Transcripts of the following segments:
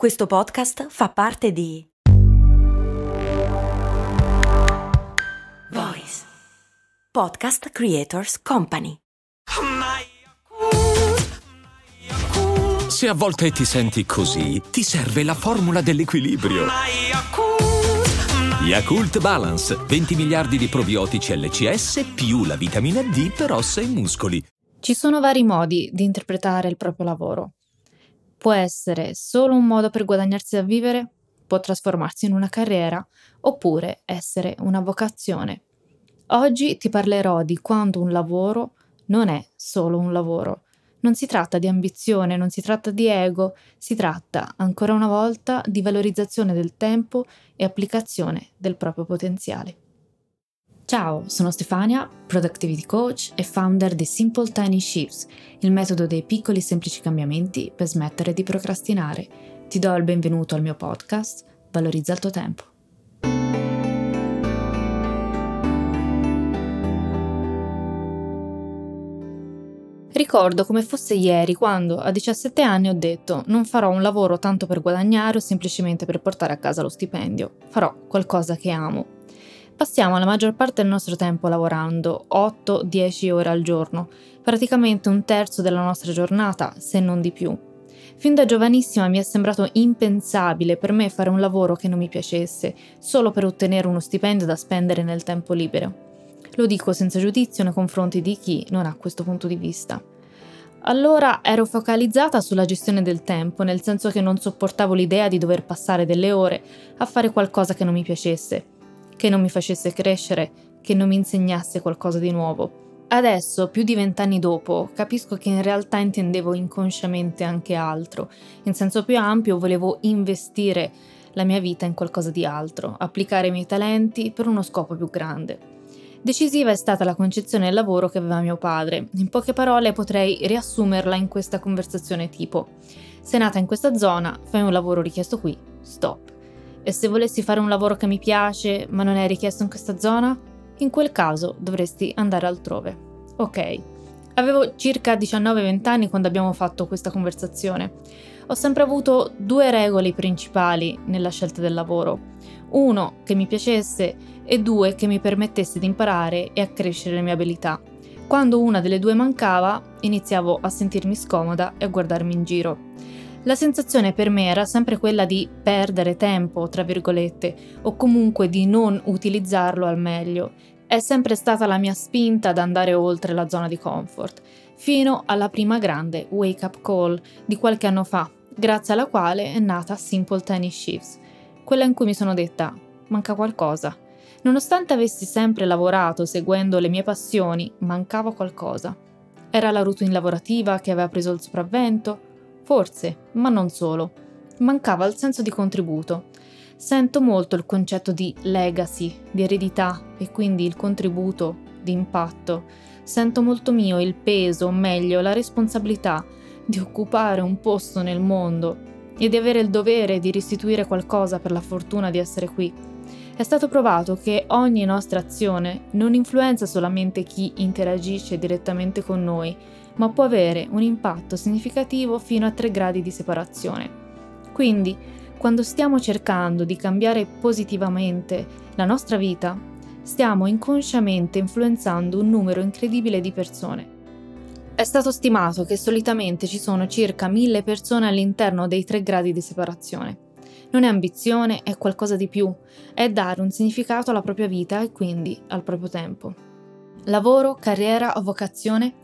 Questo podcast fa parte di Voice Podcast Creators Company. Se a volte ti senti così, ti serve la formula dell'equilibrio. Yakult Balance, 20 miliardi di probiotici LCS più la vitamina D per ossa e muscoli. Ci sono vari modi di interpretare il proprio lavoro. Può essere solo un modo per guadagnarsi da vivere, può trasformarsi in una carriera, oppure essere una vocazione. Oggi ti parlerò di quando un lavoro non è solo un lavoro. Non si tratta di ambizione, non si tratta di ego, si tratta, ancora una volta, di valorizzazione del tempo e applicazione del proprio potenziale. Ciao, sono Stefania, Productivity Coach e founder di Simple Tiny Shifts, il metodo dei piccoli semplici cambiamenti per smettere di procrastinare. Ti do il benvenuto al mio podcast, Valorizza il tuo tempo. Ricordo come fosse ieri quando a 17 anni ho detto non farò un lavoro tanto per guadagnare o semplicemente per portare a casa lo stipendio, farò qualcosa che amo Passiamo la maggior parte del nostro tempo lavorando, 8-10 ore al giorno, praticamente un terzo della nostra giornata, se non di più. Fin da giovanissima mi è sembrato impensabile per me fare un lavoro che non mi piacesse, solo per ottenere uno stipendio da spendere nel tempo libero. Lo dico senza giudizio nei confronti di chi non ha questo punto di vista. Allora ero focalizzata sulla gestione del tempo, nel senso che non sopportavo l'idea di dover passare delle ore a fare qualcosa che non mi piacesse che non mi facesse crescere, che non mi insegnasse qualcosa di nuovo. Adesso, più di vent'anni dopo, capisco che in realtà intendevo inconsciamente anche altro. In senso più ampio volevo investire la mia vita in qualcosa di altro, applicare i miei talenti per uno scopo più grande. Decisiva è stata la concezione del lavoro che aveva mio padre. In poche parole potrei riassumerla in questa conversazione tipo: Sei nata in questa zona, fai un lavoro richiesto qui, stop. E se volessi fare un lavoro che mi piace ma non è richiesto in questa zona, in quel caso dovresti andare altrove. Ok. Avevo circa 19-20 anni quando abbiamo fatto questa conversazione. Ho sempre avuto due regole principali nella scelta del lavoro. Uno, che mi piacesse e due, che mi permettesse di imparare e accrescere le mie abilità. Quando una delle due mancava, iniziavo a sentirmi scomoda e a guardarmi in giro. La sensazione per me era sempre quella di perdere tempo, tra virgolette, o comunque di non utilizzarlo al meglio. È sempre stata la mia spinta ad andare oltre la zona di comfort, fino alla prima grande wake up call di qualche anno fa, grazie alla quale è nata Simple Tiny Shifts, quella in cui mi sono detta manca qualcosa. Nonostante avessi sempre lavorato seguendo le mie passioni, mancava qualcosa. Era la routine lavorativa che aveva preso il sopravvento, Forse, ma non solo. Mancava il senso di contributo. Sento molto il concetto di legacy, di eredità e quindi il contributo, di impatto. Sento molto mio il peso, o meglio, la responsabilità di occupare un posto nel mondo e di avere il dovere di restituire qualcosa per la fortuna di essere qui. È stato provato che ogni nostra azione non influenza solamente chi interagisce direttamente con noi, ma può avere un impatto significativo fino a 3 gradi di separazione. Quindi, quando stiamo cercando di cambiare positivamente la nostra vita, stiamo inconsciamente influenzando un numero incredibile di persone. È stato stimato che solitamente ci sono circa mille persone all'interno dei 3 gradi di separazione. Non è ambizione, è qualcosa di più, è dare un significato alla propria vita e quindi al proprio tempo. Lavoro, carriera o vocazione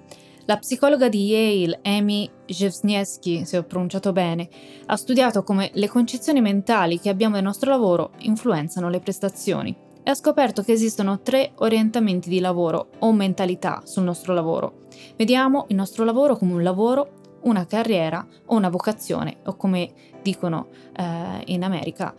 la psicologa di Yale, Amy Jewsniewski, se ho pronunciato bene, ha studiato come le concezioni mentali che abbiamo del nostro lavoro influenzano le prestazioni e ha scoperto che esistono tre orientamenti di lavoro o mentalità sul nostro lavoro. Vediamo il nostro lavoro come un lavoro, una carriera o una vocazione o come dicono eh, in America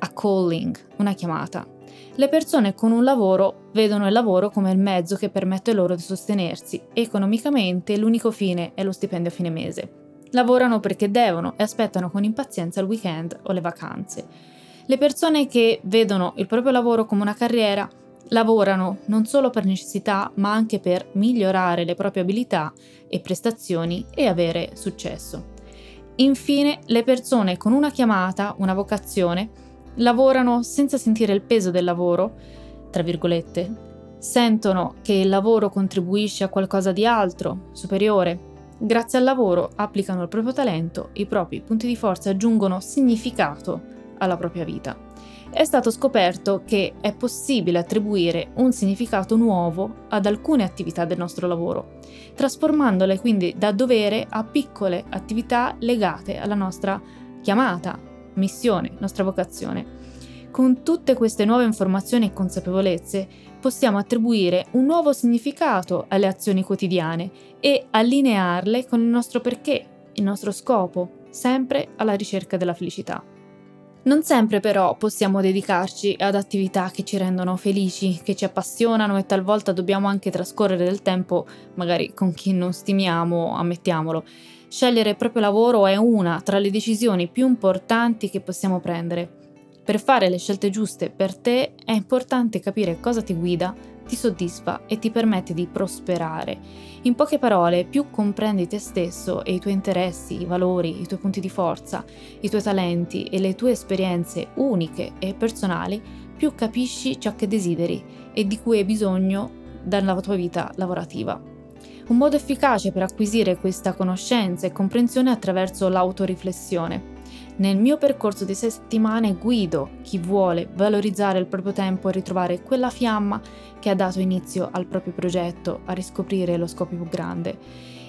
a calling, una chiamata. Le persone con un lavoro vedono il lavoro come il mezzo che permette loro di sostenersi economicamente l'unico fine è lo stipendio a fine mese. Lavorano perché devono e aspettano con impazienza il weekend o le vacanze. Le persone che vedono il proprio lavoro come una carriera lavorano non solo per necessità ma anche per migliorare le proprie abilità e prestazioni e avere successo. Infine, le persone con una chiamata, una vocazione, lavorano senza sentire il peso del lavoro, tra virgolette, sentono che il lavoro contribuisce a qualcosa di altro, superiore. Grazie al lavoro applicano il proprio talento, i propri punti di forza aggiungono significato alla propria vita. È stato scoperto che è possibile attribuire un significato nuovo ad alcune attività del nostro lavoro, trasformandole quindi da dovere a piccole attività legate alla nostra chiamata, missione, nostra vocazione. Con tutte queste nuove informazioni e consapevolezze possiamo attribuire un nuovo significato alle azioni quotidiane e allinearle con il nostro perché, il nostro scopo, sempre alla ricerca della felicità. Non sempre però possiamo dedicarci ad attività che ci rendono felici, che ci appassionano e talvolta dobbiamo anche trascorrere del tempo magari con chi non stimiamo, ammettiamolo. Scegliere il proprio lavoro è una tra le decisioni più importanti che possiamo prendere. Per fare le scelte giuste per te è importante capire cosa ti guida, ti soddisfa e ti permette di prosperare. In poche parole, più comprendi te stesso e i tuoi interessi, i valori, i tuoi punti di forza, i tuoi talenti e le tue esperienze uniche e personali, più capisci ciò che desideri e di cui hai bisogno dalla tua vita lavorativa. Un modo efficace per acquisire questa conoscenza e comprensione è attraverso l'autoriflessione. Nel mio percorso di settimane guido chi vuole valorizzare il proprio tempo e ritrovare quella fiamma che ha dato inizio al proprio progetto, a riscoprire lo scopo più grande.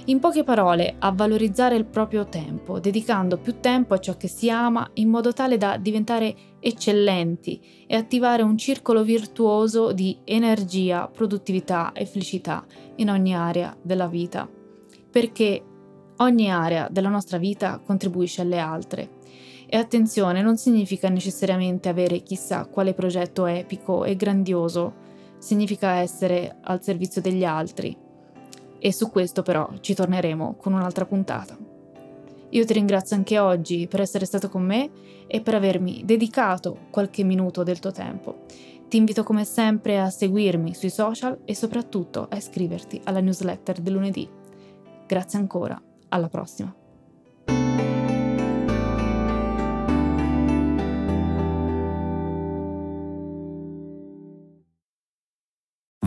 In poche parole, a valorizzare il proprio tempo, dedicando più tempo a ciò che si ama in modo tale da diventare eccellenti e attivare un circolo virtuoso di energia, produttività e felicità in ogni area della vita. Perché ogni area della nostra vita contribuisce alle altre e attenzione, non significa necessariamente avere chissà quale progetto epico e grandioso, significa essere al servizio degli altri. E su questo però ci torneremo con un'altra puntata. Io ti ringrazio anche oggi per essere stato con me e per avermi dedicato qualche minuto del tuo tempo. Ti invito come sempre a seguirmi sui social e soprattutto a iscriverti alla newsletter del lunedì. Grazie ancora, alla prossima.